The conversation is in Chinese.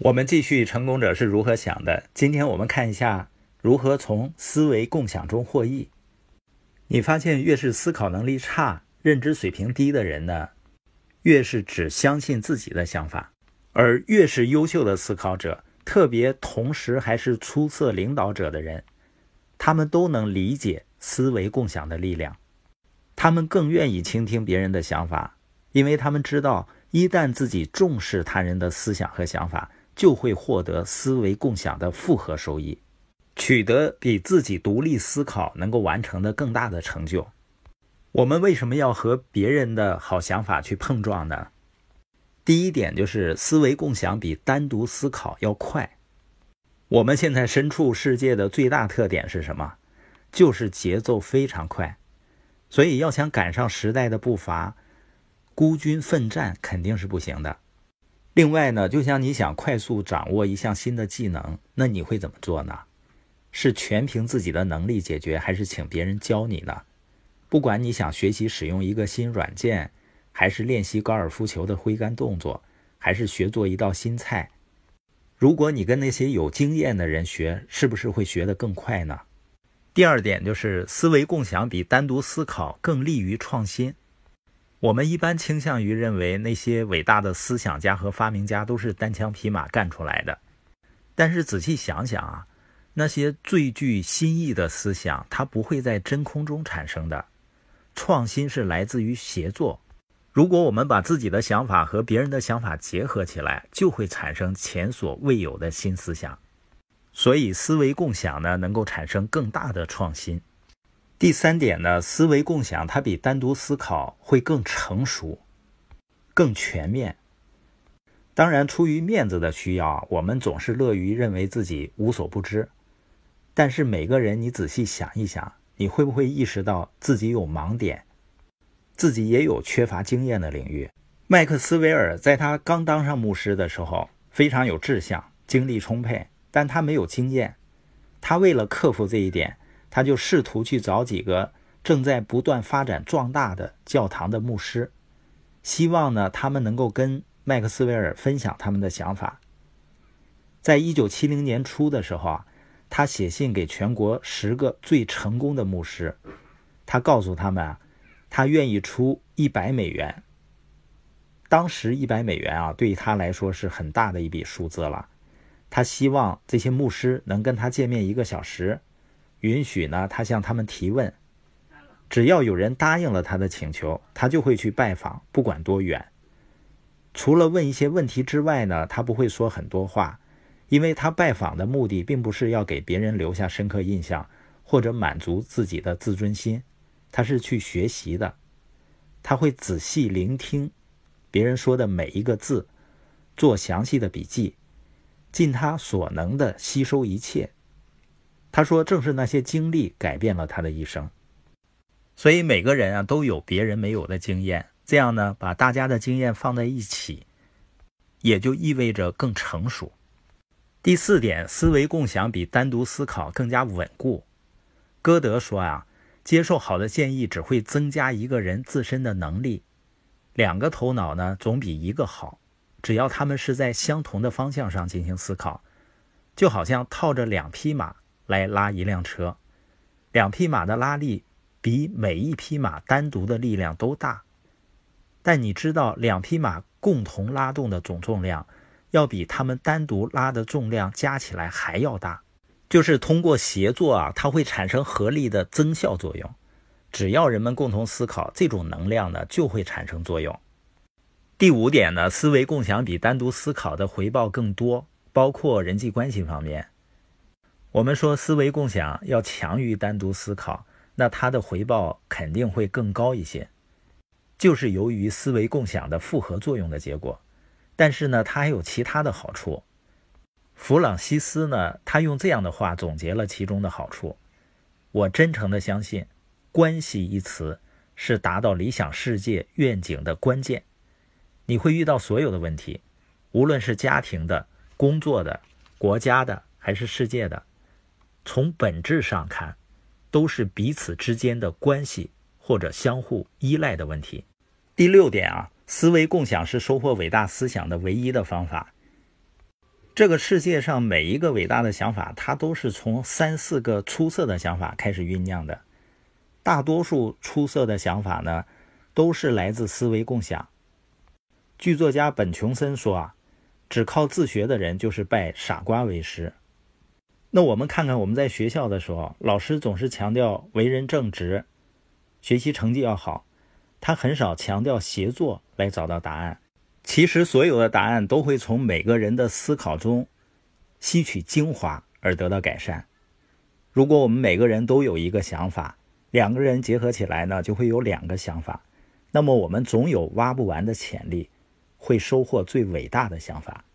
我们继续成功者是如何想的。今天我们看一下如何从思维共享中获益。你发现越是思考能力差、认知水平低的人呢，越是只相信自己的想法；而越是优秀的思考者，特别同时还是出色领导者的人，他们都能理解思维共享的力量。他们更愿意倾听别人的想法，因为他们知道，一旦自己重视他人的思想和想法。就会获得思维共享的复合收益，取得比自己独立思考能够完成的更大的成就。我们为什么要和别人的好想法去碰撞呢？第一点就是思维共享比单独思考要快。我们现在身处世界的最大特点是什么？就是节奏非常快，所以要想赶上时代的步伐，孤军奋战肯定是不行的。另外呢，就像你想快速掌握一项新的技能，那你会怎么做呢？是全凭自己的能力解决，还是请别人教你呢？不管你想学习使用一个新软件，还是练习高尔夫球的挥杆动作，还是学做一道新菜，如果你跟那些有经验的人学，是不是会学得更快呢？第二点就是思维共享比单独思考更利于创新。我们一般倾向于认为那些伟大的思想家和发明家都是单枪匹马干出来的，但是仔细想想啊，那些最具新意的思想，它不会在真空中产生的。创新是来自于协作。如果我们把自己的想法和别人的想法结合起来，就会产生前所未有的新思想。所以，思维共享呢，能够产生更大的创新。第三点呢，思维共享它比单独思考会更成熟、更全面。当然，出于面子的需要，我们总是乐于认为自己无所不知。但是每个人，你仔细想一想，你会不会意识到自己有盲点，自己也有缺乏经验的领域？麦克斯韦尔在他刚当上牧师的时候，非常有志向，精力充沛，但他没有经验。他为了克服这一点。他就试图去找几个正在不断发展壮大的教堂的牧师，希望呢他们能够跟麦克斯韦尔分享他们的想法。在一九七零年初的时候啊，他写信给全国十个最成功的牧师，他告诉他们啊，他愿意出一百美元。当时一百美元啊，对于他来说是很大的一笔数字了。他希望这些牧师能跟他见面一个小时。允许呢，他向他们提问，只要有人答应了他的请求，他就会去拜访，不管多远。除了问一些问题之外呢，他不会说很多话，因为他拜访的目的并不是要给别人留下深刻印象，或者满足自己的自尊心，他是去学习的。他会仔细聆听别人说的每一个字，做详细的笔记，尽他所能的吸收一切。他说：“正是那些经历改变了他的一生，所以每个人啊都有别人没有的经验。这样呢，把大家的经验放在一起，也就意味着更成熟。第四点，思维共享比单独思考更加稳固。歌德说啊，接受好的建议只会增加一个人自身的能力。两个头脑呢，总比一个好。只要他们是在相同的方向上进行思考，就好像套着两匹马。”来拉一辆车，两匹马的拉力比每一匹马单独的力量都大。但你知道，两匹马共同拉动的总重量，要比它们单独拉的重量加起来还要大。就是通过协作啊，它会产生合力的增效作用。只要人们共同思考，这种能量呢就会产生作用。第五点呢，思维共享比单独思考的回报更多，包括人际关系方面。我们说思维共享要强于单独思考，那它的回报肯定会更高一些，就是由于思维共享的复合作用的结果。但是呢，它还有其他的好处。弗朗西斯呢，他用这样的话总结了其中的好处：我真诚的相信，关系一词是达到理想世界愿景的关键。你会遇到所有的问题，无论是家庭的、工作的、国家的，还是世界的。从本质上看，都是彼此之间的关系或者相互依赖的问题。第六点啊，思维共享是收获伟大思想的唯一的方法。这个世界上每一个伟大的想法，它都是从三四个出色的想法开始酝酿的。大多数出色的想法呢，都是来自思维共享。剧作家本·琼森说啊，只靠自学的人就是拜傻瓜为师。那我们看看我们在学校的时候，老师总是强调为人正直，学习成绩要好，他很少强调协作来找到答案。其实，所有的答案都会从每个人的思考中吸取精华而得到改善。如果我们每个人都有一个想法，两个人结合起来呢，就会有两个想法，那么我们总有挖不完的潜力，会收获最伟大的想法。